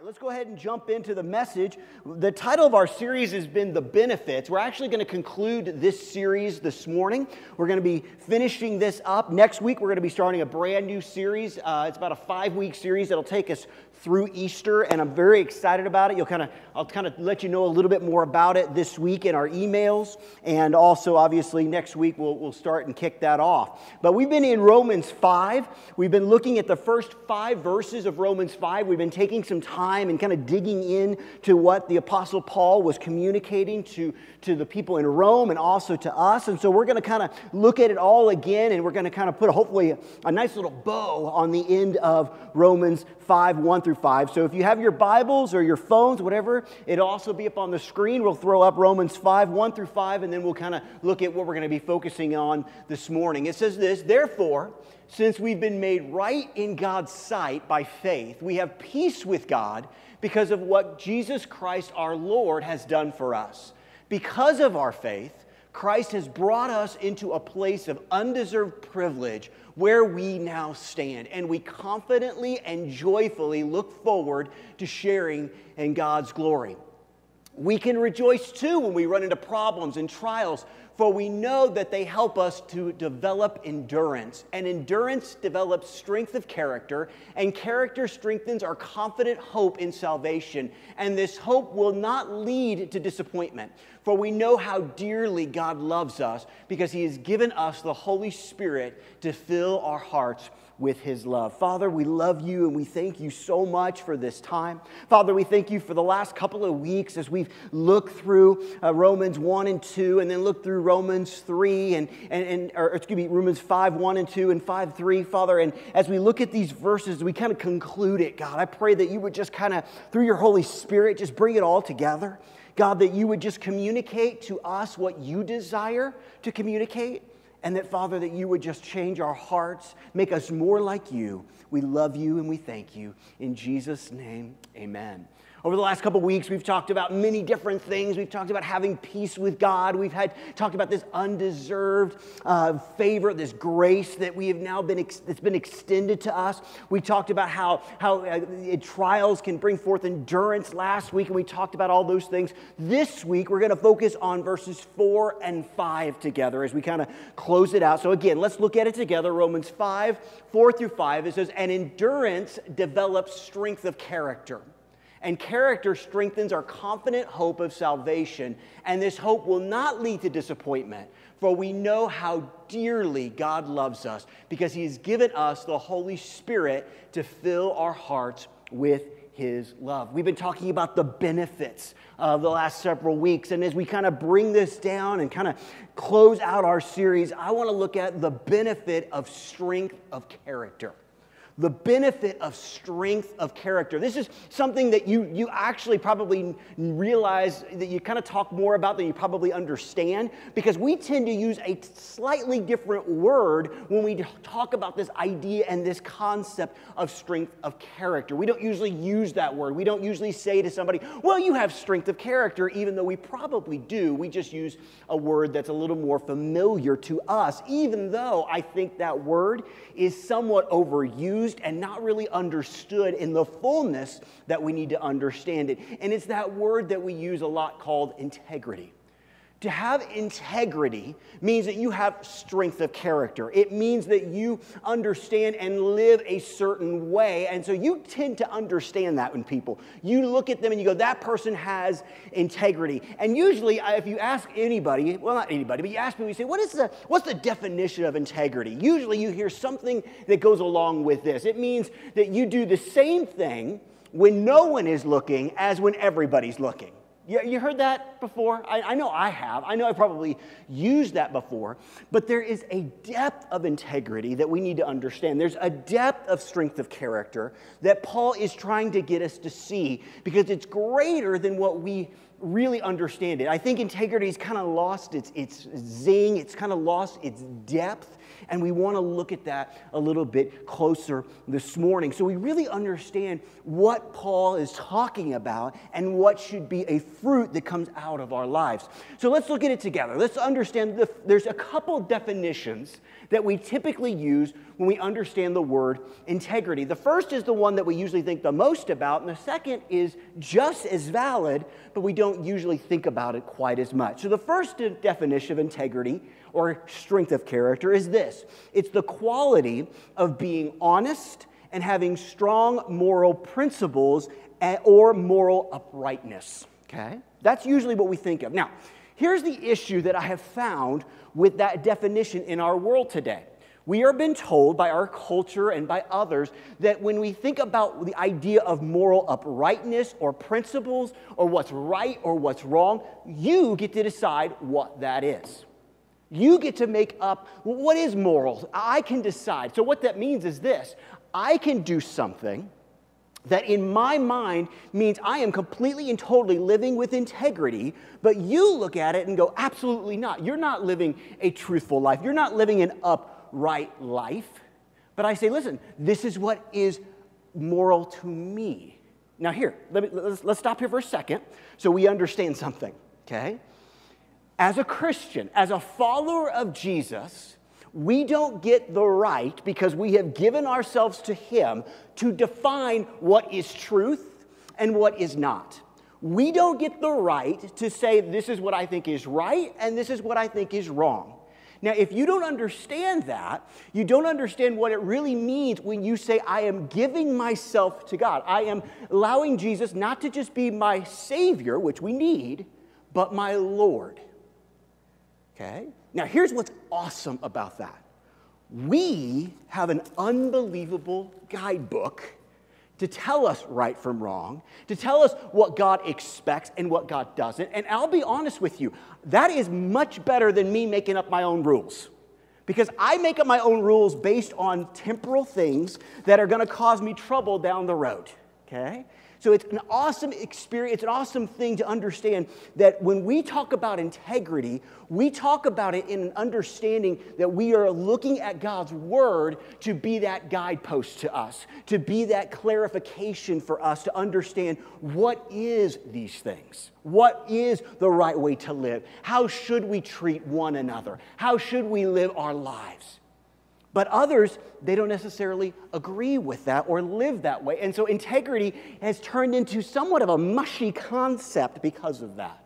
right, let's go ahead and jump into the message. The title of our series has been The Benefits. We're actually going to conclude this series this morning. We're going to be finishing this up. Next week, we're going to be starting a brand new series. Uh, it's about a five week series that'll take us through Easter, and I'm very excited about it. You'll kind of, I'll kind of let you know a little bit more about it this week in our emails, and also obviously next week we'll, we'll start and kick that off. But we've been in Romans 5. We've been looking at the first five verses of Romans 5. We've been taking some time and kind of digging in to what the Apostle Paul was communicating to, to the people in Rome and also to us. And so we're going to kind of look at it all again, and we're going to kind of put a, hopefully a, a nice little bow on the end of Romans 5 1 through 5. So if you have your Bibles or your phones, whatever, it'll also be up on the screen. We'll throw up Romans 5 1 through 5, and then we'll kind of look at what we're going to be focusing on this morning. It says this Therefore, since we've been made right in God's sight by faith, we have peace with God because of what Jesus Christ our Lord has done for us. Because of our faith, Christ has brought us into a place of undeserved privilege where we now stand. And we confidently and joyfully look forward to sharing in God's glory. We can rejoice too when we run into problems and trials, for we know that they help us to develop endurance. And endurance develops strength of character, and character strengthens our confident hope in salvation. And this hope will not lead to disappointment, for we know how dearly God loves us because He has given us the Holy Spirit to fill our hearts with his love. Father, we love you and we thank you so much for this time. Father, we thank you for the last couple of weeks as we've looked through uh, Romans 1 and 2 and then looked through Romans 3 and, and, and or excuse me, Romans 5, 1 and 2 and 5, 3, Father. And as we look at these verses, we kind of conclude it, God. I pray that you would just kind of, through your Holy Spirit, just bring it all together. God, that you would just communicate to us what you desire to communicate. And that, Father, that you would just change our hearts, make us more like you. We love you and we thank you. In Jesus' name, amen. Over the last couple weeks, we've talked about many different things. We've talked about having peace with God. We've had talked about this undeserved uh, favor, this grace that we have now been ex- that's been extended to us. We talked about how how uh, trials can bring forth endurance last week, and we talked about all those things. This week, we're going to focus on verses four and five together as we kind of close it out. So again, let's look at it together. Romans five, four through five. It says, "And endurance develops strength of character." And character strengthens our confident hope of salvation. And this hope will not lead to disappointment, for we know how dearly God loves us because He has given us the Holy Spirit to fill our hearts with His love. We've been talking about the benefits of the last several weeks. And as we kind of bring this down and kind of close out our series, I want to look at the benefit of strength of character the benefit of strength of character. This is something that you, you actually probably realize that you kind of talk more about than you probably understand because we tend to use a slightly different word when we talk about this idea and this concept of strength of character. We don't usually use that word. We don't usually say to somebody, well, you have strength of character, even though we probably do. We just use a word that's a little more familiar to us, even though I think that word is somewhat overused and not really understood in the fullness that we need to understand it. And it's that word that we use a lot called integrity. To have integrity means that you have strength of character. It means that you understand and live a certain way. And so you tend to understand that when people, you look at them and you go, that person has integrity. And usually, uh, if you ask anybody, well, not anybody, but you ask people, you say, what is the, what's the definition of integrity? Usually you hear something that goes along with this. It means that you do the same thing when no one is looking as when everybody's looking. You, you heard that before? I, I know I have. I know I probably used that before. But there is a depth of integrity that we need to understand. There's a depth of strength of character that Paul is trying to get us to see because it's greater than what we really understand it. I think integrity has kind of lost its, its zing, it's kind of lost its depth And we want to look at that a little bit closer this morning so we really understand what Paul is talking about and what should be a fruit that comes out of our lives. So let's look at it together. Let's understand the, there's a couple definitions that we typically use when we understand the word integrity. The first is the one that we usually think the most about, and the second is just as valid, but we don't usually think about it quite as much. So, the first definition of integrity or strength of character is this it's the quality of being honest and having strong moral principles or moral uprightness. Okay? That's usually what we think of. Now, here's the issue that I have found with that definition in our world today. We are been told by our culture and by others that when we think about the idea of moral uprightness or principles or what's right or what's wrong, you get to decide what that is. You get to make up what is moral. I can decide. So, what that means is this I can do something that in my mind means I am completely and totally living with integrity, but you look at it and go, absolutely not. You're not living a truthful life. You're not living an upright life. But I say, listen, this is what is moral to me. Now, here, let me, let's, let's stop here for a second so we understand something, okay? As a Christian, as a follower of Jesus, we don't get the right because we have given ourselves to Him to define what is truth and what is not. We don't get the right to say, this is what I think is right and this is what I think is wrong. Now, if you don't understand that, you don't understand what it really means when you say, I am giving myself to God. I am allowing Jesus not to just be my Savior, which we need, but my Lord. Okay? Now, here's what's awesome about that we have an unbelievable guidebook to tell us right from wrong, to tell us what God expects and what God doesn't. And I'll be honest with you, that is much better than me making up my own rules. Because I make up my own rules based on temporal things that are going to cause me trouble down the road. Okay? So it's an awesome experience, it's an awesome thing to understand that when we talk about integrity, we talk about it in an understanding that we are looking at God's word to be that guidepost to us, to be that clarification for us to understand what is these things. What is the right way to live? How should we treat one another? How should we live our lives? But others, they don't necessarily agree with that or live that way. And so integrity has turned into somewhat of a mushy concept because of that,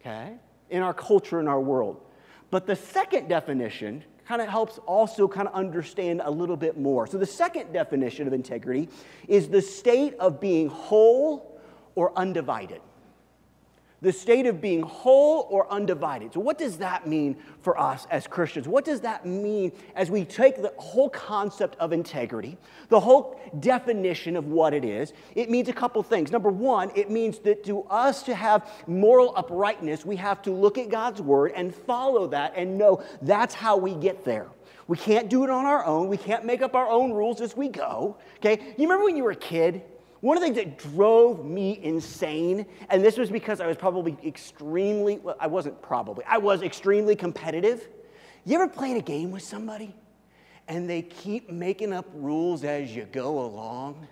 okay, in our culture, in our world. But the second definition kind of helps also kind of understand a little bit more. So the second definition of integrity is the state of being whole or undivided the state of being whole or undivided. So, what does that mean for us as Christians? What does that mean as we take the whole concept of integrity, the whole definition of what it is? It means a couple things. Number one, it means that to us to have moral uprightness, we have to look at God's word and follow that and know that's how we get there. We can't do it on our own. We can't make up our own rules as we go. Okay? You remember when you were a kid? One of the things that drove me insane, and this was because I was probably extremely, well, I wasn't probably, I was extremely competitive. You ever played a game with somebody and they keep making up rules as you go along?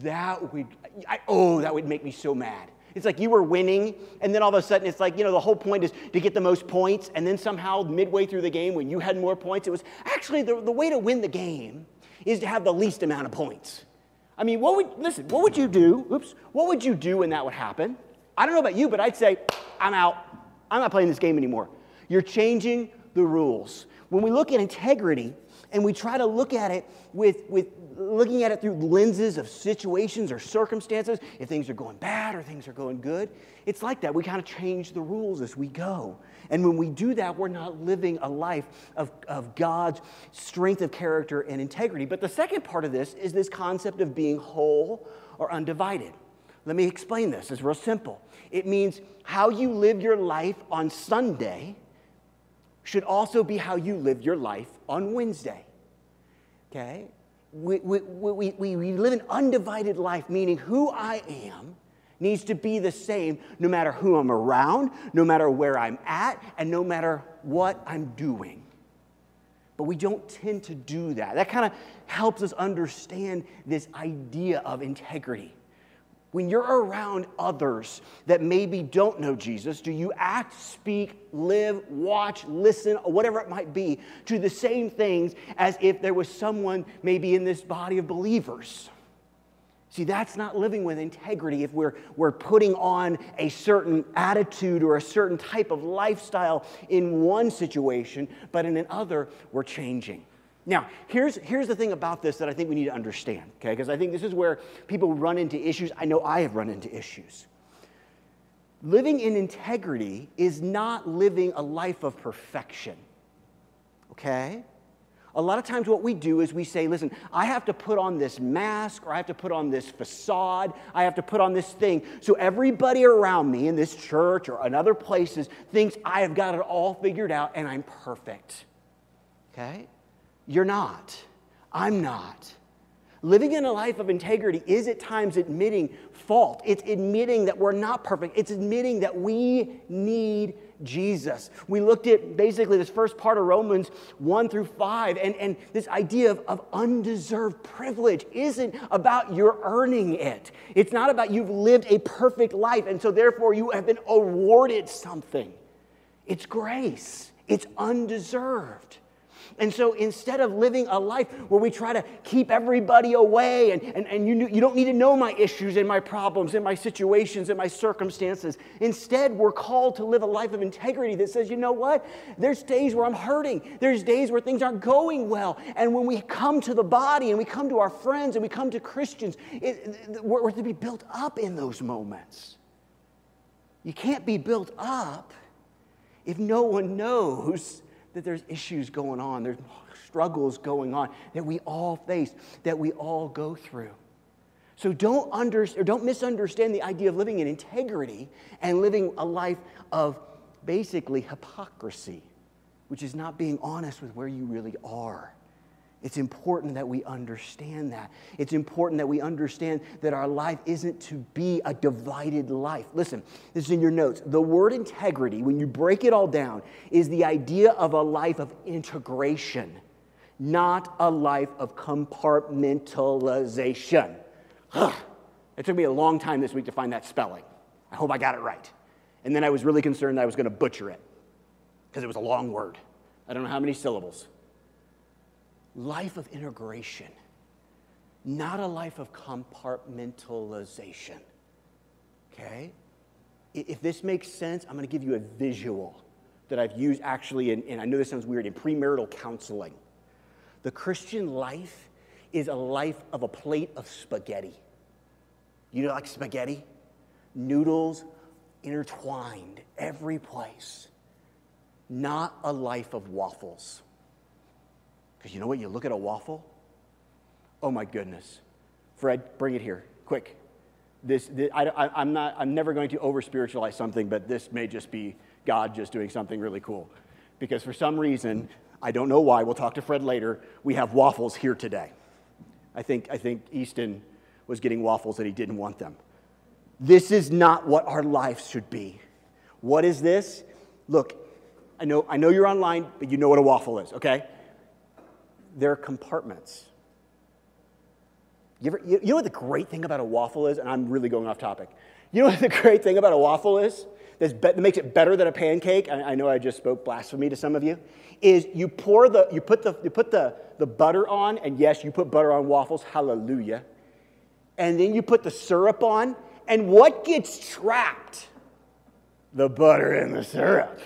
That would, I, oh, that would make me so mad. It's like you were winning, and then all of a sudden it's like, you know, the whole point is to get the most points, and then somehow midway through the game, when you had more points, it was actually the, the way to win the game is to have the least amount of points. I mean, what would, listen, what would you do? Oops, what would you do when that would happen? I don't know about you, but I'd say, I'm out. I'm not playing this game anymore. You're changing the rules. When we look at integrity and we try to look at it with, with looking at it through lenses of situations or circumstances, if things are going bad or things are going good, it's like that. We kind of change the rules as we go. And when we do that, we're not living a life of, of God's strength of character and integrity. But the second part of this is this concept of being whole or undivided. Let me explain this. It's real simple. It means how you live your life on Sunday should also be how you live your life on Wednesday. Okay? We, we, we, we, live an undivided life, meaning who I am needs to be the same no matter who I'm around, no matter where I'm at, and no matter what I'm doing. But we don't tend to do that. That kind of helps us understand this idea of integrity. When you're around others that maybe don't know Jesus, do you act, speak, live, watch, listen, whatever it might be, to the same things as if there was someone maybe in this body of believers? See, that's not living with integrity if we're, we're putting on a certain attitude or a certain type of lifestyle in one situation, but in another, we're changing. Now, here's, here's the thing about this that I think we need to understand, okay? Because I think this is where people run into issues. I know I have run into issues. Living in integrity is not living a life of perfection, okay? A lot of times, what we do is we say, listen, I have to put on this mask or I have to put on this facade, I have to put on this thing. So everybody around me in this church or in other places thinks I have got it all figured out and I'm perfect. Okay? You're not. I'm not. Living in a life of integrity is at times admitting fault. It's admitting that we're not perfect. It's admitting that we need Jesus. We looked at basically this first part of Romans 1 through 5, and, and this idea of, of undeserved privilege isn't about your earning it. It's not about you've lived a perfect life, and so therefore you have been awarded something. It's grace, it's undeserved. And so instead of living a life where we try to keep everybody away and, and, and you, you don't need to know my issues and my problems and my situations and my circumstances, instead we're called to live a life of integrity that says, you know what? There's days where I'm hurting, there's days where things aren't going well. And when we come to the body and we come to our friends and we come to Christians, it, we're, we're to be built up in those moments. You can't be built up if no one knows that there's issues going on, there's struggles going on that we all face, that we all go through. So don't, under, or don't misunderstand the idea of living in integrity and living a life of basically hypocrisy, which is not being honest with where you really are. It's important that we understand that. It's important that we understand that our life isn't to be a divided life. Listen, this is in your notes. The word integrity, when you break it all down, is the idea of a life of integration, not a life of compartmentalization. It took me a long time this week to find that spelling. I hope I got it right. And then I was really concerned that I was going to butcher it because it was a long word. I don't know how many syllables life of integration, not a life of compartmentalization. Okay? If this makes sense, I'm going to give you a visual that I've used actually, in, and I know this sounds weird, in premarital counseling. The Christian life is a life of a plate of spaghetti. You know, like spaghetti? Noodles intertwined every place. Not a life of waffles. Because you know what? You look at a waffle. Oh my goodness. Fred, bring it here, quick. This, this I, am not, I'm never going to over spiritualize something, but this may just be God just doing something really cool. Because for some reason, I don't know why, we'll talk to Fred later, we have waffles here today. I think, I think Easton was getting waffles and he didn't want them. This is not what our life should be. What is this? Look, I know, I know you're online, but you know what a waffle is, okay? They're compartments. You, ever, you, you know what the great thing about a waffle is? And I'm really going off topic. You know what the great thing about a waffle is? That makes it better than a pancake. I, I, know I just spoke blasphemy to some of you. Is you pour the, you put the, you put the, the butter on, and yes, you put butter on waffles, hallelujah. And then you put the syrup on, and what gets trapped? The butter and the syrup.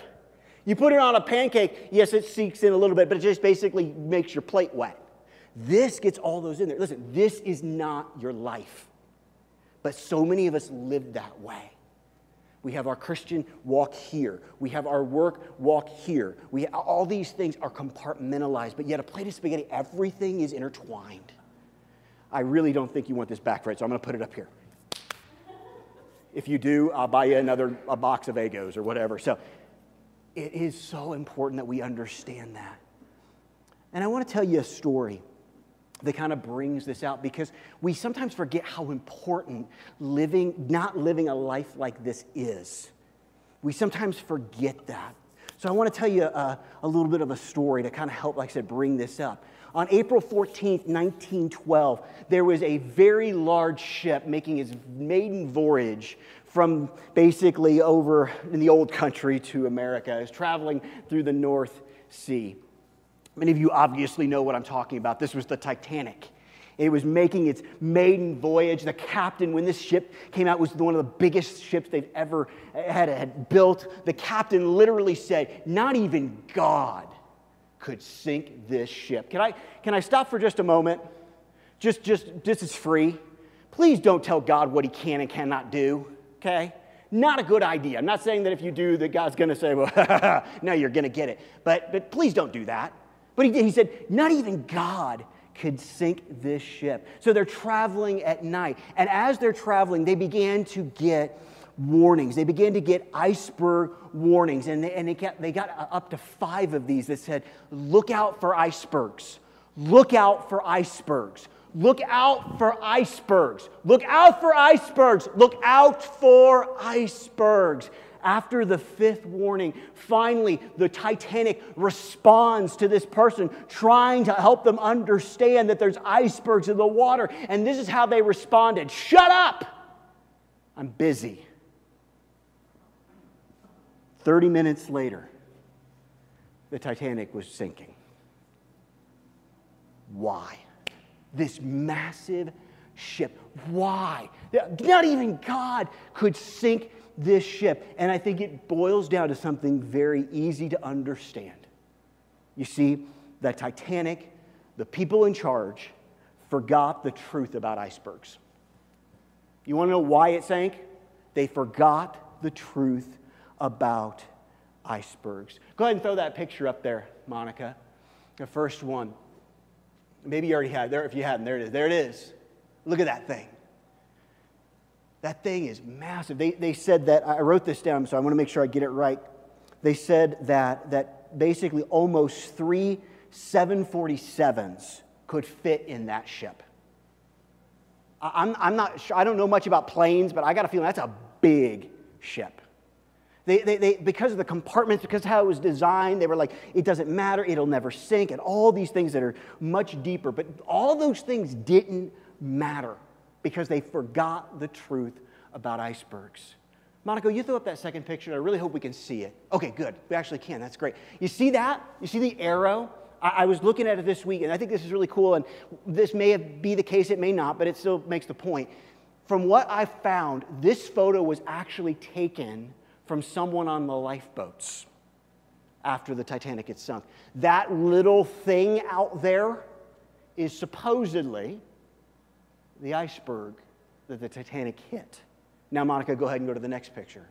You put it on a pancake, yes, it seeks in a little bit, but it just basically makes your plate wet. This gets all those in there. Listen, this is not your life. But so many of us live that way. We have our Christian walk here. We have our work walk here. We, all these things are compartmentalized, but yet a plate of spaghetti, everything is intertwined. I really don't think you want this back, right? so I'm going to put it up here. If you do, I'll buy you another a box of Eggos or whatever. So it is so important that we understand that. And I want to tell you a story that kind of brings this out because we sometimes forget how important living, not living a life like this is. We sometimes forget that. So I want to tell you a, a little bit of a story to kind of help, like I said, bring this up. On April 14th, 1912, there was a very large ship making its maiden voyage from basically over in the old country to America. is traveling through the North Sea. Many of you obviously know what I'm talking about. This was the Titanic. It was making its maiden voyage. The captain, when this ship came out, was one of the biggest ships they've ever had, had built. The captain literally said, Not even God could sink this ship. Can I, can I stop for just a moment? Just, just, this is free. Please don't tell God what he can and cannot do, okay? Not a good idea. I'm not saying that if you do, that God's going to say, well, no, you're going to get it. But, but please don't do that. But he, he said, not even God could sink this ship. So they're traveling at night. And as they're traveling, they began to get warnings. They began to get iceberg warnings. And they, and they, got, they got uh, up to five of these that said, look out for icebergs. Look out for icebergs. Look out for icebergs. Look out for icebergs. Look out for icebergs. After the fifth warning, finally, the Titanic responds to this person trying to help them understand that there's icebergs in the water. And this is how they responded Shut up! I'm busy. 30 minutes later, the Titanic was sinking. Why? This massive ship. Why? Not even God could sink this ship. And I think it boils down to something very easy to understand. You see, the Titanic, the people in charge, forgot the truth about icebergs. You want to know why it sank? They forgot the truth about icebergs. Go ahead and throw that picture up there, Monica. The first one. Maybe you already had there. If you hadn't, there it is. There it is. Look at that thing. That thing is massive. They, they said that, I wrote this down, so I want to make sure I get it right. They said that, that basically almost three 747s could fit in that ship. I'm, I'm not sure, I don't know much about planes, but I got a feeling that's a big ship. They, they, they, because of the compartments, because how it was designed, they were like, it doesn't matter, it'll never sink, and all these things that are much deeper. But all those things didn't matter because they forgot the truth about icebergs. Monica, you throw up that second picture. I really hope we can see it. Okay, good. We actually can. That's great. You see that? You see the arrow? I, I was looking at it this week, and I think this is really cool. And this may be the case, it may not, but it still makes the point. From what I found, this photo was actually taken from someone on the lifeboats after the Titanic had sunk. That little thing out there is supposedly the iceberg that the Titanic hit. Now, Monica, go ahead and go to the next picture.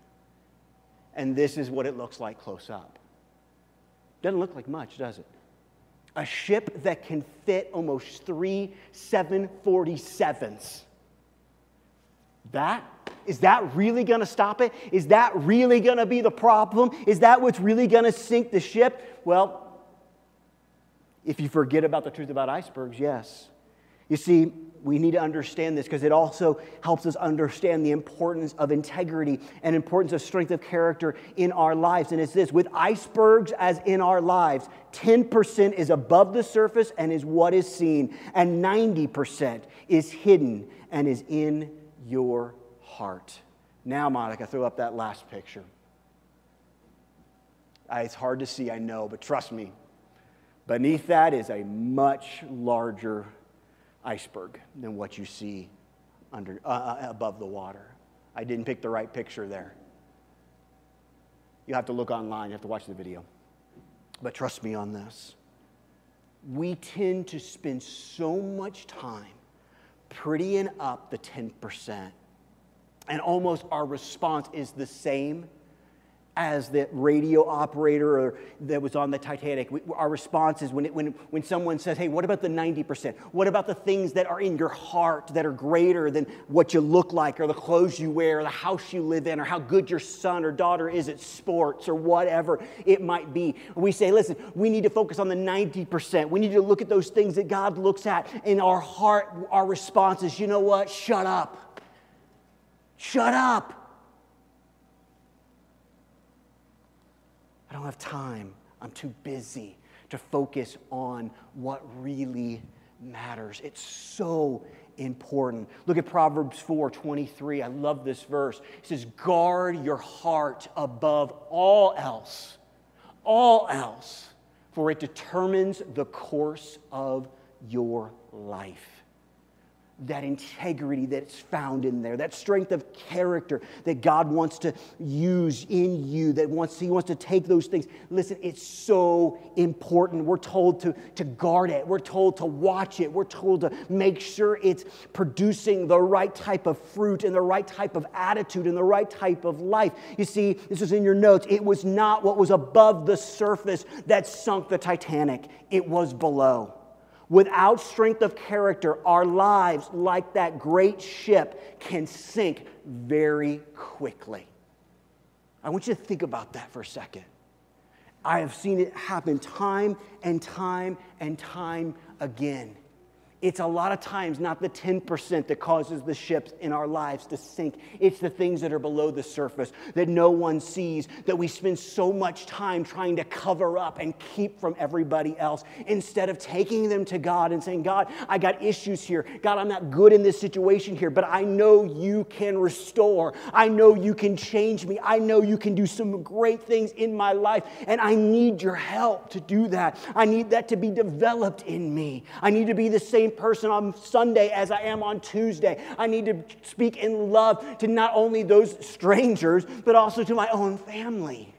And this is what it looks like close up. Doesn't look like much, does it? A ship that can fit almost three 747s. That is that really going to stop it? Is that really going to be the problem? Is that what's really going to sink the ship? Well, if you forget about the truth about icebergs, yes. You see, we need to understand this because it also helps us understand the importance of integrity and importance of strength of character in our lives. And it's this with icebergs as in our lives, 10% is above the surface and is what is seen, and 90% is hidden and is in your heart. Now, Monica, throw up that last picture. It's hard to see, I know, but trust me, beneath that is a much larger iceberg than what you see under, uh, uh, above the water. I didn't pick the right picture there. You have to look online, you have to watch the video. But trust me on this. We tend to spend so much time prettying up the 10%, and almost our response is the same as the radio operator that was on the Titanic. We, our response is when, it, when, when someone says, Hey, what about the 90%? What about the things that are in your heart that are greater than what you look like, or the clothes you wear, or the house you live in, or how good your son or daughter is at sports, or whatever it might be? We say, Listen, we need to focus on the 90%. We need to look at those things that God looks at in our heart. Our response is, You know what? Shut up. Shut up. I don't have time. I'm too busy to focus on what really matters. It's so important. Look at Proverbs 4 23. I love this verse. It says, Guard your heart above all else, all else, for it determines the course of your life that integrity that's found in there, that strength of character that God wants to use in you, that wants, He wants to take those things. Listen, it's so important. We're told to, to guard it, we're told to watch it, we're told to make sure it's producing the right type of fruit and the right type of attitude and the right type of life. You see, this is in your notes. It was not what was above the surface that sunk the Titanic, it was below. Without strength of character, our lives, like that great ship, can sink very quickly. I want you to think about that for a second. I have seen it happen time and time and time again. It's a lot of times not the 10% that causes the ships in our lives to sink. It's the things that are below the surface that no one sees, that we spend so much time trying to cover up and keep from everybody else instead of taking them to God and saying, God, I got issues here. God, I'm not good in this situation here, but I know you can restore. I know you can change me. I know you can do some great things in my life, and I need your help to do that. I need that to be developed in me. I need to be the same same person on Sunday as I am on Tuesday. I need to speak in love to not only those strangers, but also to my own family.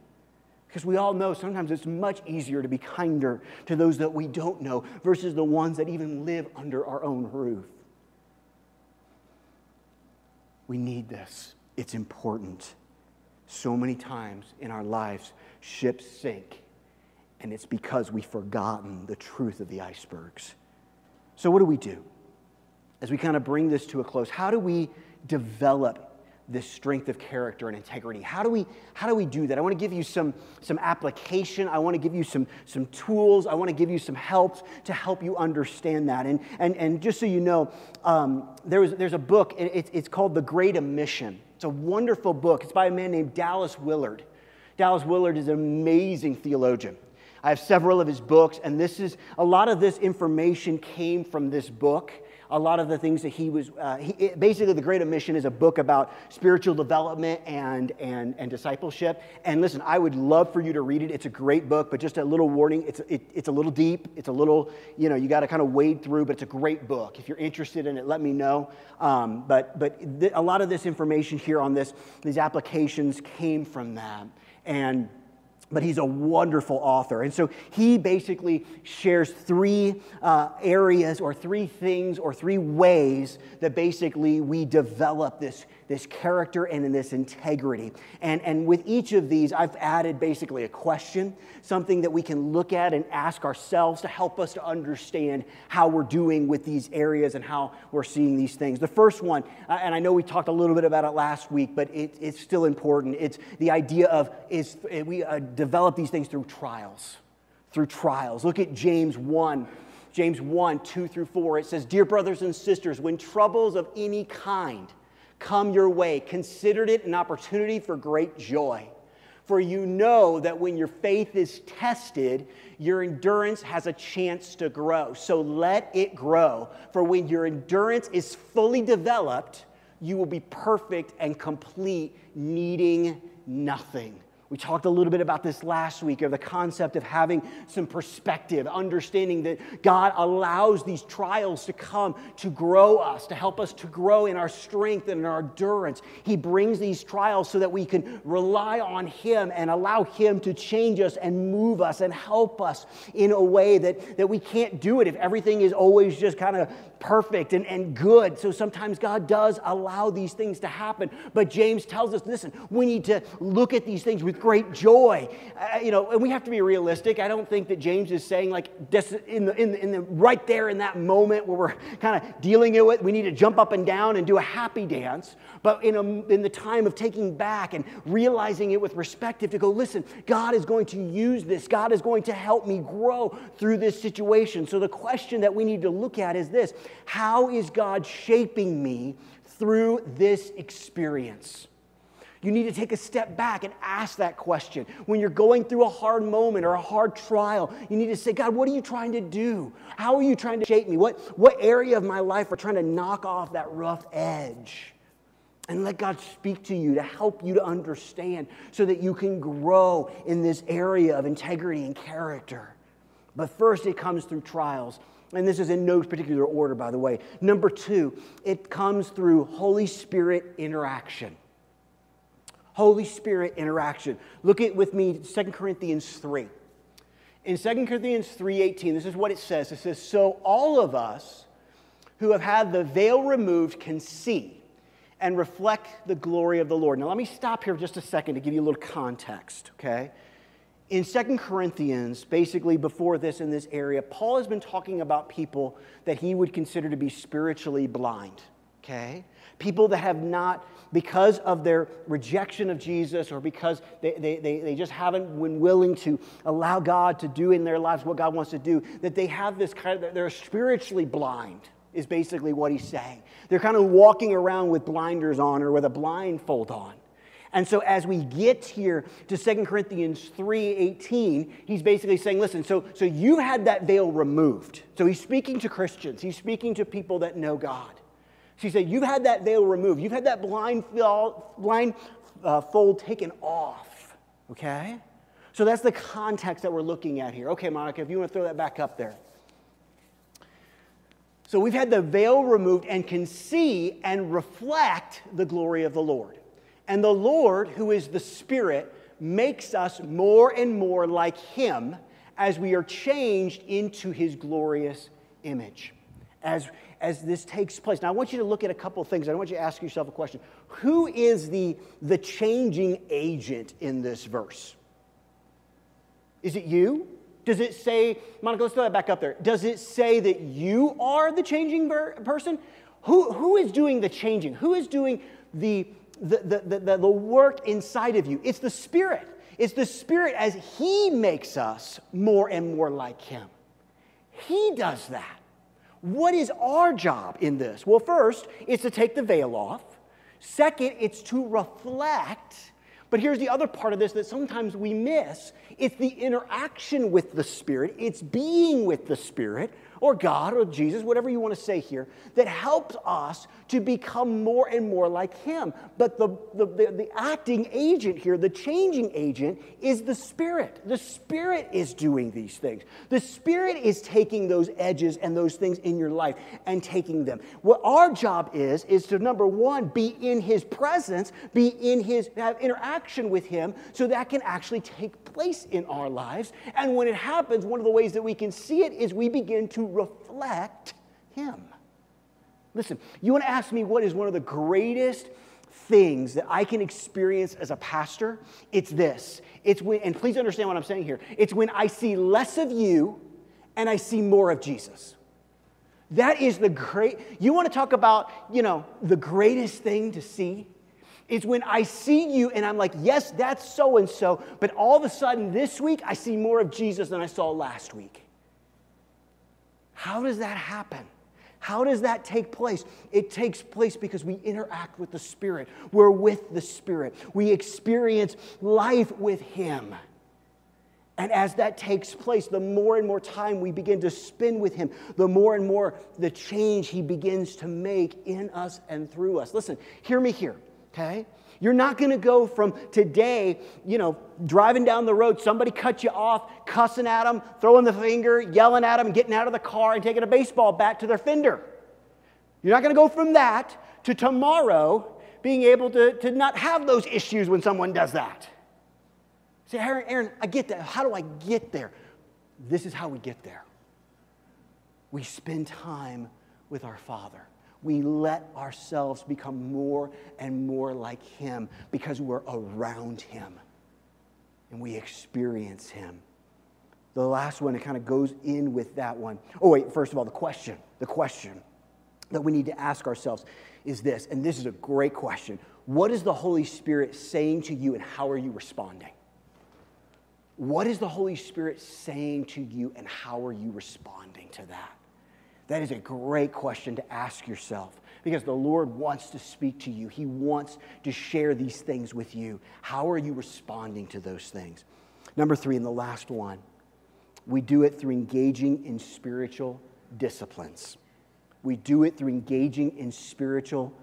Because we all know sometimes it's much easier to be kinder to those that we don't know versus the ones that even live under our own roof. We need this, it's important. So many times in our lives, ships sink, and it's because we've forgotten the truth of the icebergs. So, what do we do? As we kind of bring this to a close, how do we develop this strength of character and integrity? How do we, how do, we do that? I want to give you some, some application. I want to give you some, some tools. I want to give you some helps to help you understand that. And, and, and just so you know, um, there was, there's a book, it's, it's called The Great Omission. It's a wonderful book. It's by a man named Dallas Willard. Dallas Willard is an amazing theologian. I have several of his books, and this is a lot of this information came from this book. A lot of the things that he was, uh, he, it, basically, The Great Omission is a book about spiritual development and, and, and discipleship. And listen, I would love for you to read it. It's a great book, but just a little warning it's, it, it's a little deep. It's a little, you know, you got to kind of wade through, but it's a great book. If you're interested in it, let me know. Um, but but th- a lot of this information here on this, these applications came from that. And but he's a wonderful author. And so he basically shares three uh, areas or three things or three ways that basically we develop this, this character and in this integrity. And, and with each of these, I've added basically a question, something that we can look at and ask ourselves to help us to understand how we're doing with these areas and how we're seeing these things. The first one, uh, and I know we talked a little bit about it last week, but it, it's still important. It's the idea of is we uh, develop these things through trials. Through trials. Look at James 1. James 1, 2 through 4. It says, Dear brothers and sisters, when troubles of any kind come your way, Considered it an opportunity for great joy. For you know that when your faith is tested, your endurance has a chance to grow. So let it grow. For when your endurance is fully developed, you will be perfect and complete, needing nothing. We talked a little bit about this last week of the concept of having some perspective, understanding that God allows these trials to come to grow us, to help us to grow in our strength and in our endurance. He brings these trials so that we can rely on Him and allow Him to change us and move us and help us in a way that, that we can't do it if everything is always just kind of perfect and, and good. So sometimes God does allow these things to happen. But James tells us listen, we need to look at these things with great joy. Uh, you know, and we have to be realistic. I don't think that James is saying like in the, in the, in the right there in that moment where we're kind of dealing it with, we need to jump up and down and do a happy dance. But in, a, in the time of taking back and realizing it with perspective to go, listen, God is going to use this. God is going to help me grow through this situation. So the question that we need to look at is this How is God shaping me through this experience? You need to take a step back and ask that question. When you're going through a hard moment or a hard trial, you need to say, God, what are you trying to do? How are you trying to shape me? What, what area of my life are trying to knock off that rough edge? And let God speak to you to help you to understand so that you can grow in this area of integrity and character. But first, it comes through trials. And this is in no particular order, by the way. Number two, it comes through Holy Spirit interaction. Holy Spirit interaction. Look at with me 2 Corinthians 3. In 2 Corinthians 3:18, this is what it says. It says, "So all of us who have had the veil removed can see and reflect the glory of the Lord." Now let me stop here just a second to give you a little context, okay? In 2 Corinthians, basically before this in this area, Paul has been talking about people that he would consider to be spiritually blind, okay? People that have not because of their rejection of Jesus or because they, they, they, they just haven't been willing to allow God to do in their lives what God wants to do, that they have this kind of, they're spiritually blind, is basically what he's saying. They're kind of walking around with blinders on or with a blindfold on. And so as we get here to 2 Corinthians 3:18, he's basically saying, listen, so, so you had that veil removed. So he's speaking to Christians, he's speaking to people that know God. So he said, You've had that veil removed. You've had that blind, blind uh, fold taken off. Okay? So that's the context that we're looking at here. Okay, Monica, if you want to throw that back up there. So we've had the veil removed and can see and reflect the glory of the Lord. And the Lord, who is the Spirit, makes us more and more like Him as we are changed into His glorious image. As, as this takes place. Now, I want you to look at a couple things. I want you to ask yourself a question. Who is the, the changing agent in this verse? Is it you? Does it say, Monica, let's throw that back up there. Does it say that you are the changing person? Who, who is doing the changing? Who is doing the, the, the, the, the work inside of you? It's the Spirit. It's the Spirit as He makes us more and more like Him. He does that. What is our job in this? Well, first, it's to take the veil off. Second, it's to reflect. But here's the other part of this that sometimes we miss it's the interaction with the Spirit, it's being with the Spirit or God or Jesus, whatever you want to say here, that helps us to become more and more like Him. But the, the, the, the, acting agent here, the changing agent, is the Spirit. The Spirit is doing these things. The Spirit is taking those edges and those things in your life and taking them. What our job is, is to number one, be in His presence, be in His, have interaction with Him so that can actually take place in our lives. And when it happens, one of the ways that we can see it is we begin to reflect Him. Listen, you want to ask me what is one of the greatest things that I can experience as a pastor? It's this. It's when, and please understand what I'm saying here. It's when I see less of you and I see more of Jesus. That is the great, you want to talk about, you know, the greatest thing to see? Is when I see you and I'm like, yes, that's so and so, but all of a sudden this week I see more of Jesus than I saw last week. How does that happen? How does that take place? It takes place because we interact with the Spirit. We're with the Spirit. We experience life with Him. And as that takes place, the more and more time we begin to spend with Him, the more and more the change He begins to make in us and through us. Listen, hear me here, okay? You're not going to go from today, you know, driving down the road, somebody cut you off, cussing at them, throwing the finger, yelling at them, getting out of the car and taking a baseball bat to their fender. You're not going to go from that to tomorrow being able to, to not have those issues when someone does that. Say, Aaron, Aaron, I get that. How do I get there? This is how we get there. We spend time with our Father we let ourselves become more and more like Him because we're around Him and we experience Him. The last one, it kind of goes in with that one. Oh, wait, first of all, the question, the question that we need to ask ourselves is this, and this is a great question. What is the Holy Spirit saying to you, and how are you responding? What is the Holy Spirit saying to you, and how are you responding to that? That is a great question to ask yourself because the Lord wants to speak to you. He wants to share these things with you. How are you responding to those things? Number three, and the last one, we do it through engaging in spiritual disciplines. We do it through engaging in spiritual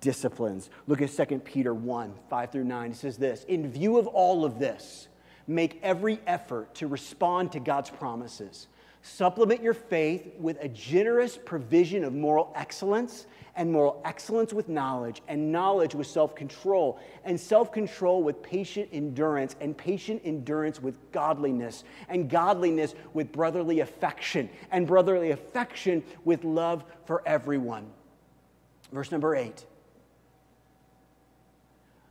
disciplines. Look at 2 Peter 1 5 through 9. It says this In view of all of this, make every effort to respond to God's promises. Supplement your faith with a generous provision of moral excellence, and moral excellence with knowledge, and knowledge with self control, and self control with patient endurance, and patient endurance with godliness, and godliness with brotherly affection, and brotherly affection with love for everyone. Verse number eight.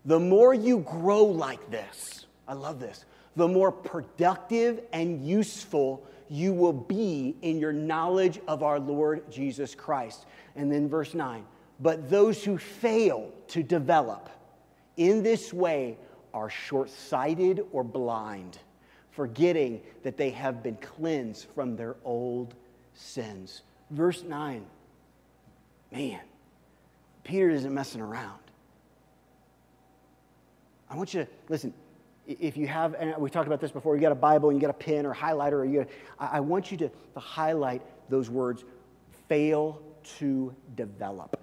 The more you grow like this, I love this, the more productive and useful you will be in your knowledge of our Lord Jesus Christ. And then verse 9, but those who fail to develop in this way are short sighted or blind, forgetting that they have been cleansed from their old sins. Verse 9, man, Peter isn't messing around. I want you to listen if you have, and we talked about this before, you got a Bible and you got a pen or highlighter, or you got, I, I want you to, to highlight those words fail to develop.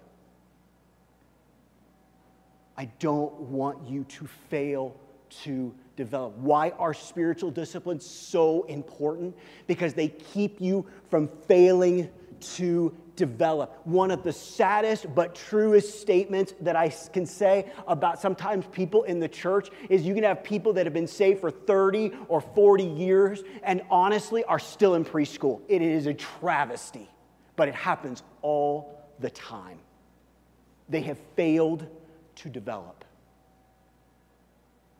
I don't want you to fail to develop. Why are spiritual disciplines so important? Because they keep you from failing to develop. One of the saddest but truest statements that I can say about sometimes people in the church is you can have people that have been saved for 30 or 40 years and honestly are still in preschool. It is a travesty, but it happens all the time. They have failed to develop.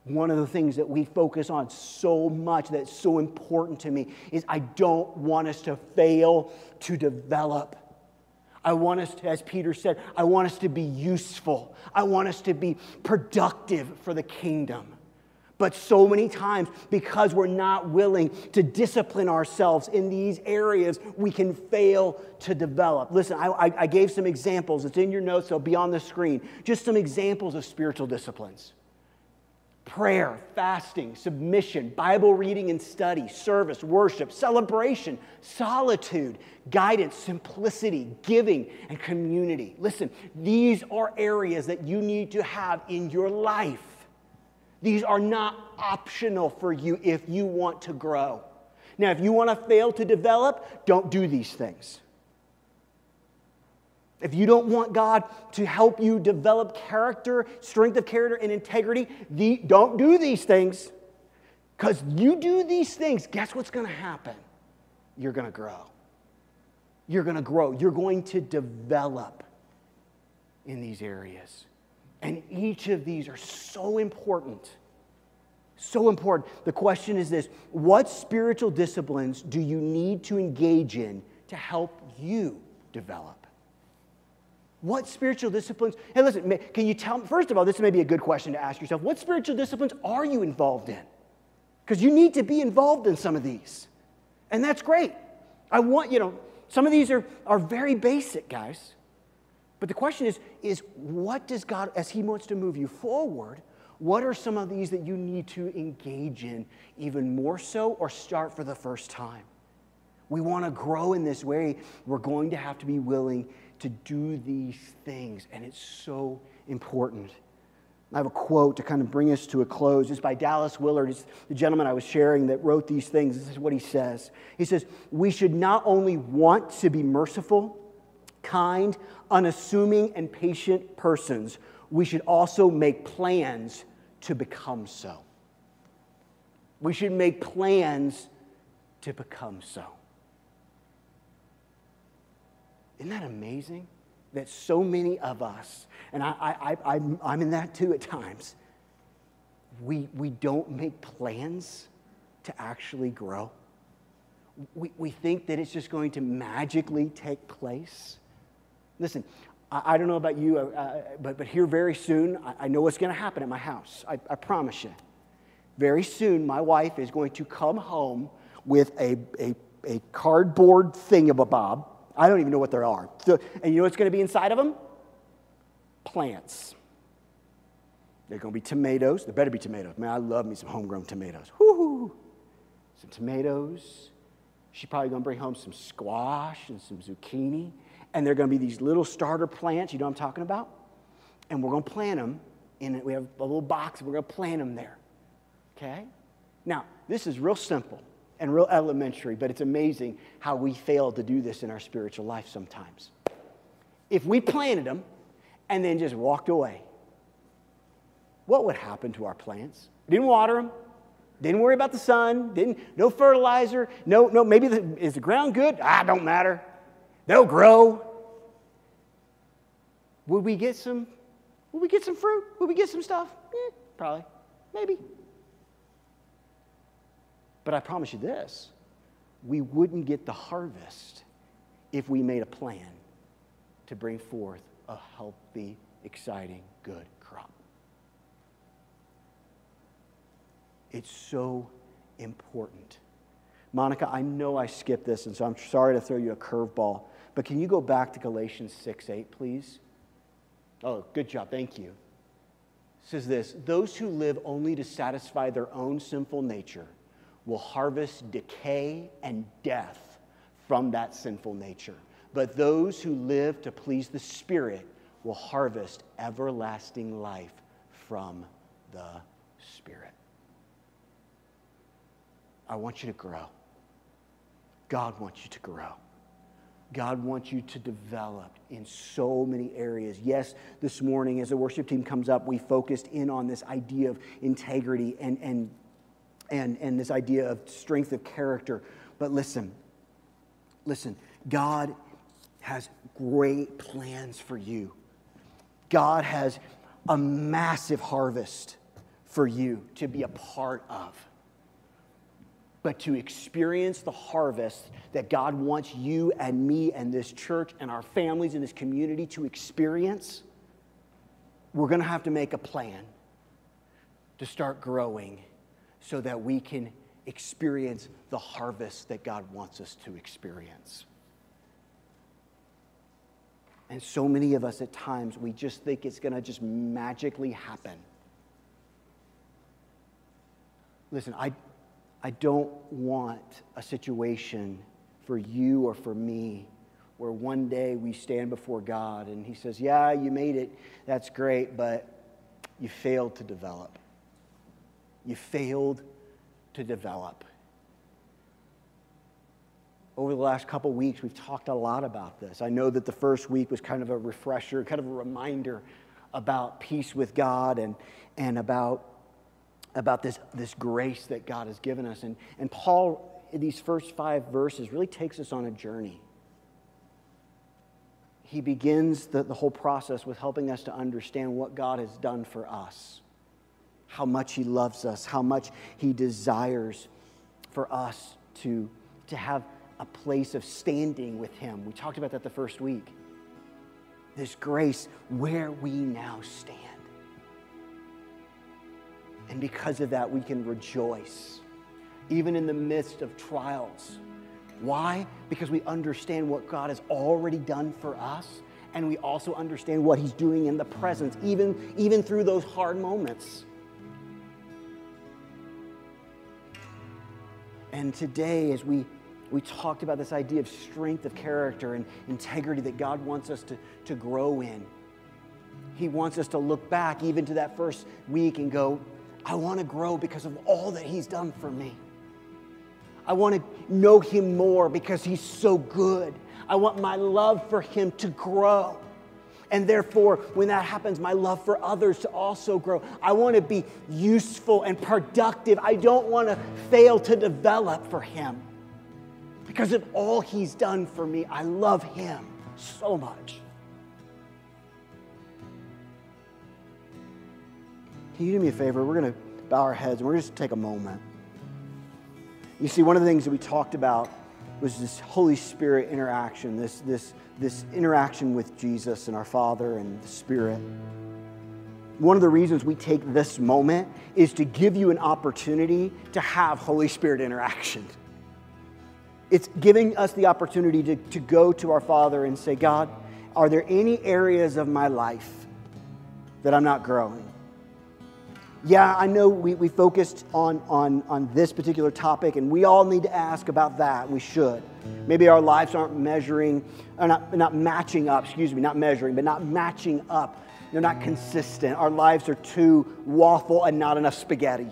One of the things that we focus on so much that's so important to me is I don't want us to fail to develop. I want us to, as Peter said, I want us to be useful. I want us to be productive for the kingdom. But so many times, because we're not willing to discipline ourselves in these areas, we can fail to develop. Listen, I, I, gave some examples. It's in your notes, they'll be on the screen. Just some examples of spiritual disciplines prayer, fasting, submission, Bible reading and study, service, worship, celebration, solitude, guidance, simplicity, giving, and community. Listen, these are areas that you need to have in your life. These are not optional for you if you want to grow. Now, if you want to fail to develop, don't do these things. If you don't want God to help you develop character, strength of character, and integrity, the, don't do these things. Because you do these things, guess what's going to happen? You're going to grow. You're going to grow. You're going to develop in these areas. And each of these are so important. So important. The question is this What spiritual disciplines do you need to engage in to help you develop? What spiritual disciplines? Hey, listen, can you tell me? First of all, this may be a good question to ask yourself. What spiritual disciplines are you involved in? Because you need to be involved in some of these. And that's great. I want, you know, some of these are, are very basic, guys. But the question is, is what does God, as He wants to move you forward, what are some of these that you need to engage in even more so or start for the first time? We want to grow in this way. We're going to have to be willing to do these things, and it's so important. I have a quote to kind of bring us to a close. It's by Dallas Willard. It's the gentleman I was sharing that wrote these things. This is what he says. He says, We should not only want to be merciful, kind, unassuming, and patient persons, we should also make plans to become so. We should make plans to become so. Isn't that amazing? That so many of us, and I, I, I, I'm, I'm in that too at times, we, we don't make plans to actually grow. We, we think that it's just going to magically take place. Listen, I, I don't know about you, uh, uh but, but here very soon, I, I know what's going to happen at my house. I, I promise you. Very soon, my wife is going to come home with a, a, a cardboard thing of a bob I don't even know what there are. So, and you know what's going to be inside of them? plants. They're going to be tomatoes. There better be tomatoes. Man, I love me some homegrown tomatoes. Woo! Some tomatoes. She's probably going to bring home some squash and some zucchini. And they're going to be these little starter plants. You know what I'm talking about? And we're going to plant them in. We have a little box. We're going to plant them there. Okay? Now, this is real simple and real elementary, but it's amazing how we fail to do this in our spiritual life sometimes. If we planted them and then just walked away, what would happen to our plants? Didn't water them, didn't worry about the sun, didn't no fertilizer, no no maybe the, is the ground good? Ah, don't matter. They'll grow. Would we get some? Would we get some fruit? Would we get some stuff? Eh, probably, maybe. But I promise you this: we wouldn't get the harvest if we made a plan to bring forth a healthy, exciting, good crop. It's so important. Monica, I know I skipped this, and so I'm sorry to throw you a curveball, but can you go back to Galatians 6 8, please? Oh, good job. Thank you. It says this Those who live only to satisfy their own sinful nature will harvest decay and death from that sinful nature. But those who live to please the Spirit will harvest everlasting life from the Spirit. I want you to grow. God wants you to grow. God wants you to develop in so many areas. Yes, this morning, as the worship team comes up, we focused in on this idea of integrity and, and, and, and this idea of strength of character. But listen, listen, God has great plans for you. God has a massive harvest for you to be a part of but to experience the harvest that God wants you and me and this church and our families and this community to experience, we're to have to make a plan to start growing so that we can experience the harvest that God wants us to experience. And so many of us at times, we just think it's going to just magically happen. Listen, I, I don't want a situation for you or for me where one day we stand before God and He says, Yeah, you made it. That's great, but you failed to develop. You failed to develop. Over the last couple weeks, we've talked a lot about this. I know that the first week was kind of a refresher, kind of a reminder about peace with God and, and about about this, this grace that God has given us. And, and Paul, in these first five verses, really takes us on a journey. He begins the, the whole process with helping us to understand what God has done for us, how much He loves us, how much He desires for us to, to have a place of standing with Him. We talked about that the first week. This grace where we now stand. And because of that, we can rejoice, even in the midst of trials. Why? Because we understand what God has already done for us, and we also understand what He's doing in the present, even, even through those hard moments. And today, as we, we talked about this idea of strength of character and integrity that God wants us to, to grow in, He wants us to look back even to that first week and go, I want to grow because of all that He's done for me. I want to know Him more because He's so good. I want my love for Him to grow. And therefore, when that happens, my love for others to also grow. I want to be useful and productive. I don't want to fail to develop for Him. Because of all He's done for me, I love Him so much. Can you do me a favor? We're going to bow our heads and we're just take a moment. You see, one of the things that we talked about was this Holy Spirit interaction, this, this, this interaction with Jesus and our Father and the Spirit. One of the reasons we take this moment is to give you an opportunity to have Holy Spirit interaction. It's giving us the opportunity to, to go to our Father and say, God, are there any areas of my life that I'm not growing. Yeah, I know we, we focused on, on, on this particular topic, and we all need to ask about that. We should. Maybe our lives aren't measuring, or not, not matching up, excuse me, not measuring, but not matching up. They're not consistent. Our lives are too waffle and not enough spaghetti.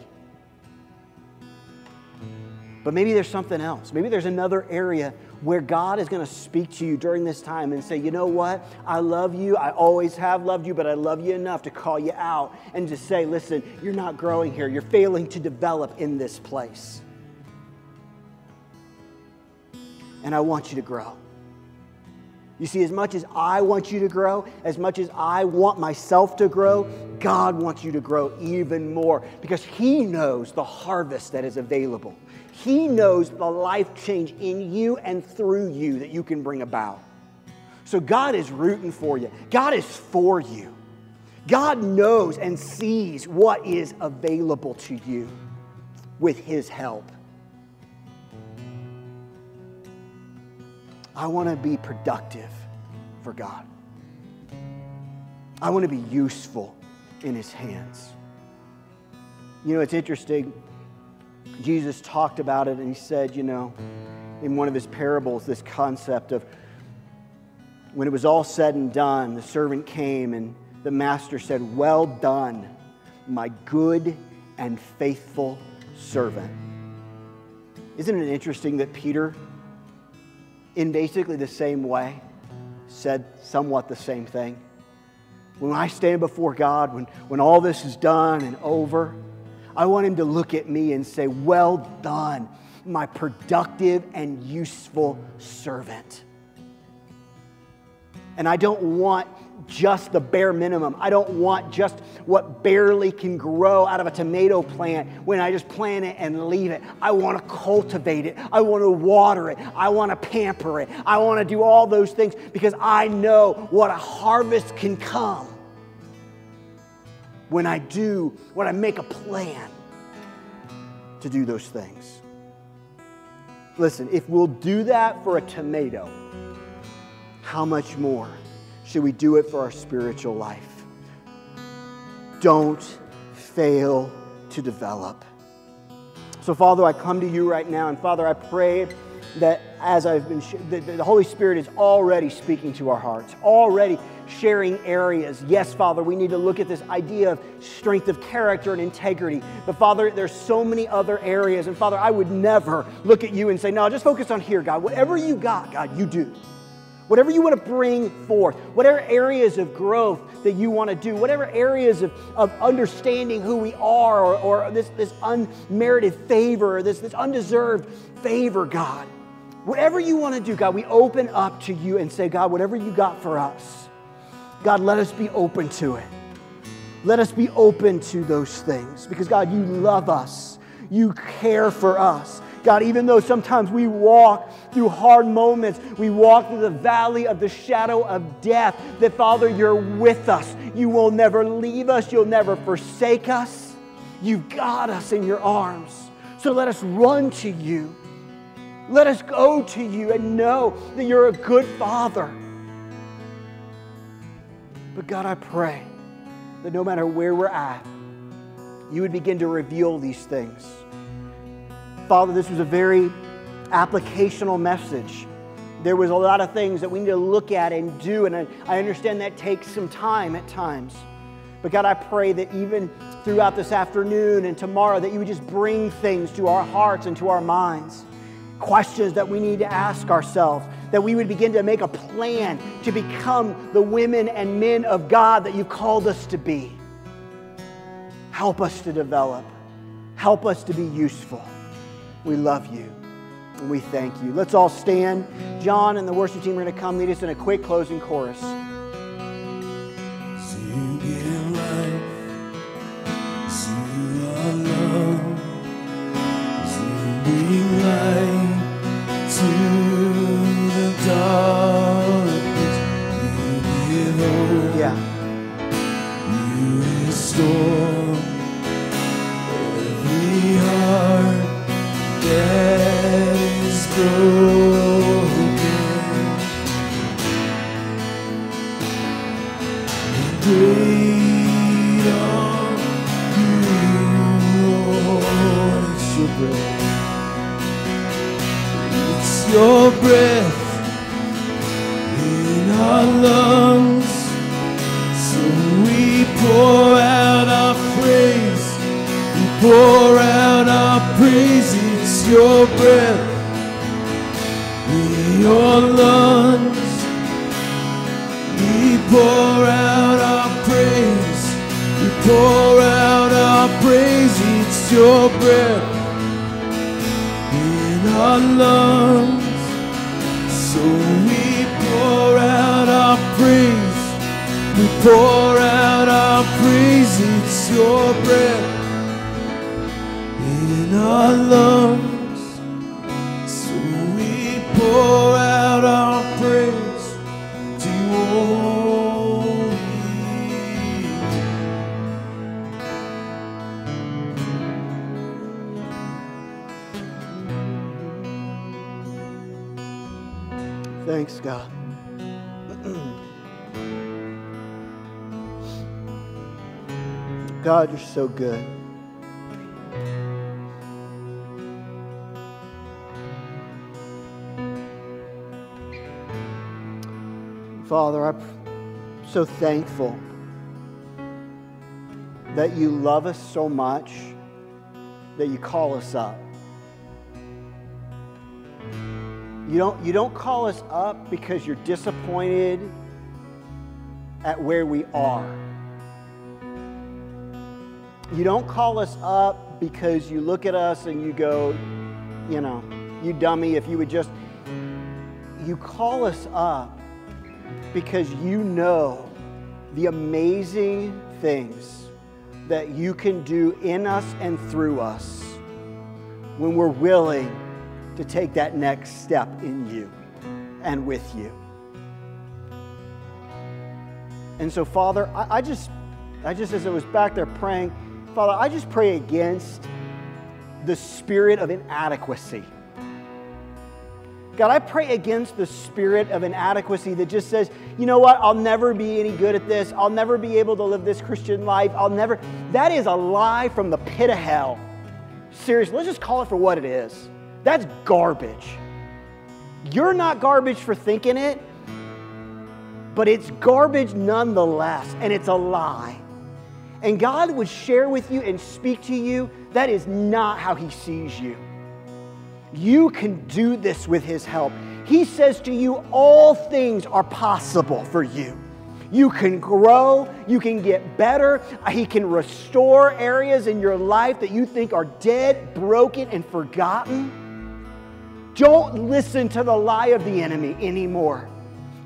But maybe there's something else. Maybe there's another area where God is going to speak to you during this time and say, you know what? I love you. I always have loved you, but I love you enough to call you out and to say, listen, you're not growing here. You're failing to develop in this place. And I want you to grow. You see, as much as I want you to grow, as much as I want myself to grow, God wants you to grow even more because He knows the harvest that is available. He knows the life change in you and through you that you can bring about. So God is rooting for you, God is for you. God knows and sees what is available to you with His help. I want to be productive for God. I want to be useful in His hands. You know, it's interesting. Jesus talked about it and he said, you know, in one of his parables, this concept of when it was all said and done, the servant came and the master said, Well done, my good and faithful servant. Isn't it interesting that Peter, in basically the same way, said somewhat the same thing? When I stand before God, when, when all this is done and over, I want him to look at me and say, Well done, my productive and useful servant. And I don't want just the bare minimum. I don't want just what barely can grow out of a tomato plant when I just plant it and leave it. I want to cultivate it. I want to water it. I want to pamper it. I want to do all those things because I know what a harvest can come when I do, when I make a plan to do those things. Listen, if we'll do that for a tomato, how much more should we do it for our spiritual life? Don't fail to develop. So, Father, I come to you right now, and Father, I pray that as I've been, the Holy Spirit is already speaking to our hearts, already sharing areas. Yes, Father, we need to look at this idea of strength of character and integrity. But Father, there's so many other areas. And Father, I would never look at you and say, no, just focus on here, God. Whatever you got, God, you do. Whatever you want to bring forth, whatever areas of growth that you want to do, whatever areas of, of understanding who we are, or, or this, this unmerited favor, or this, this undeserved favor, God. Whatever you want to do, God, we open up to you and say, God, whatever you got for us, God, let us be open to it. Let us be open to those things because, God, you love us. You care for us. God, even though sometimes we walk through hard moments, we walk through the valley of the shadow of death, that Father, you're with us. You will never leave us, you'll never forsake us. You've got us in your arms. So let us run to you. Let us go to you and know that you're a good Father but God, I pray that no matter where we're at, you would begin to reveal these things. Father, this was a very applicational message. There was a lot of things that we need to look at and do, and I, I understand that takes some time at times. But God, I pray that even throughout this afternoon and tomorrow, that you would just bring things to our hearts and to our minds questions that we need to ask ourselves, that we would begin to make a plan to become the women and men of God that you've called us to be. Help us to develop, help us to be useful. We love you and we thank you. Let's all stand. John and the worship team are going to come lead us in a quick closing chorus. Thanks, God. God, you're so good. Father, I'm so thankful that you love us so much that you call us up. You don't, you don't call us up because you're disappointed at where we are. You don't call us up because you look at us and you go, you know, you dummy, if you would just. You call us up because you know the amazing things that you can do in us and through us when we're willing to take that next step in you and with you. And so, Father, I, I just, I just, as I was back there praying, Father, I just pray against the spirit of inadequacy. God, I pray against the spirit of inadequacy that just says, you know what, I'll never be any good at this. I'll never be able to live this Christian life. I'll never. That is a lie from the pit of hell. Seriously, let's just call it for what it is. That's garbage. You're not garbage for thinking it, but it's garbage nonetheless, and it's a lie. And God would share with you and speak to you that is not how He sees you. You can do this with His help. He says to you, all things are possible for you. You can grow, you can get better. He can restore areas in your life that you think are dead, broken, and forgotten. Don't listen to the lie of the enemy anymore.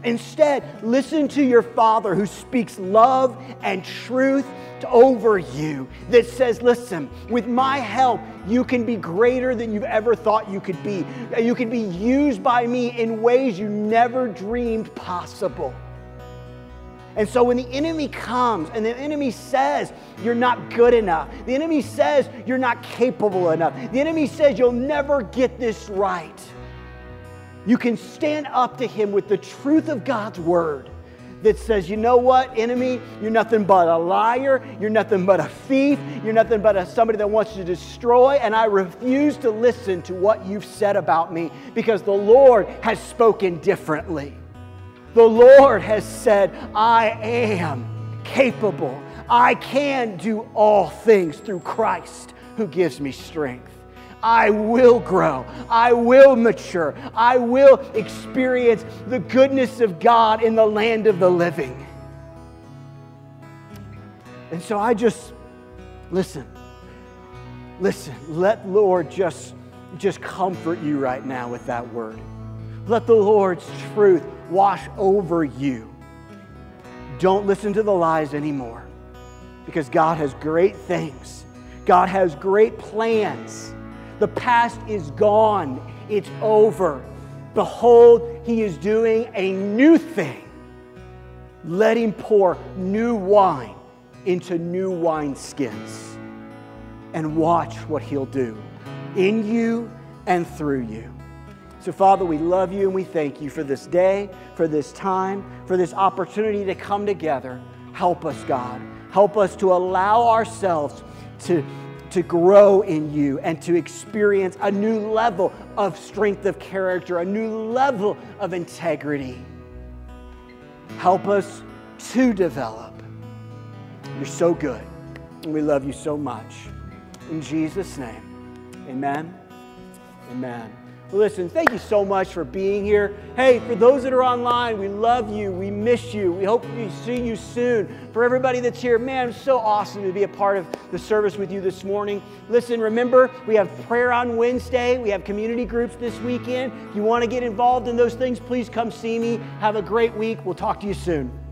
Instead, listen to your Father who speaks love and truth over you that says, listen, with my help, you can be greater than you've ever thought you could be. You can be used by me in ways you never dreamed possible. And so when the enemy comes and the enemy says you're not good enough, the enemy says you're not capable enough, the enemy says you'll never get this right, you can stand up to him with the truth of God's word that says, you know what, enemy, you're nothing but a liar, you're nothing but a thief, you're nothing but a, somebody that wants to destroy, and I refuse to listen to what you've said about me because the Lord has spoken differently. The Lord has said, I am capable. I can do all things through Christ who gives me strength. I will grow. I will mature. I will experience the goodness of God in the land of the living. And so I just listen. Listen. Let Lord just just comfort you right now with that word. Let the Lord's truth wash over you. Don't listen to the lies anymore because God has great things. God has great plans. The past is gone, it's over. Behold, He is doing a new thing. Let Him pour new wine into new wineskins and watch what He'll do in you and through you. So, Father, we love you and we thank you for this day, for this time, for this opportunity to come together. Help us, God. Help us to allow ourselves to to grow in you and to experience a new level of strength of character, a new level of integrity. Help us to develop. You're so good, and we love you so much. In Jesus' name, amen. Amen. Listen, thank you so much for being here. Hey, for those that are online, we love you. We miss you. We hope we see you soon. For everybody that's here, man, it's so awesome to be a part of the service with you this morning. Listen, remember, we have prayer on Wednesday. We have community groups this weekend. If you want to get involved in those things, please come see me. Have a great week. We'll talk to you soon.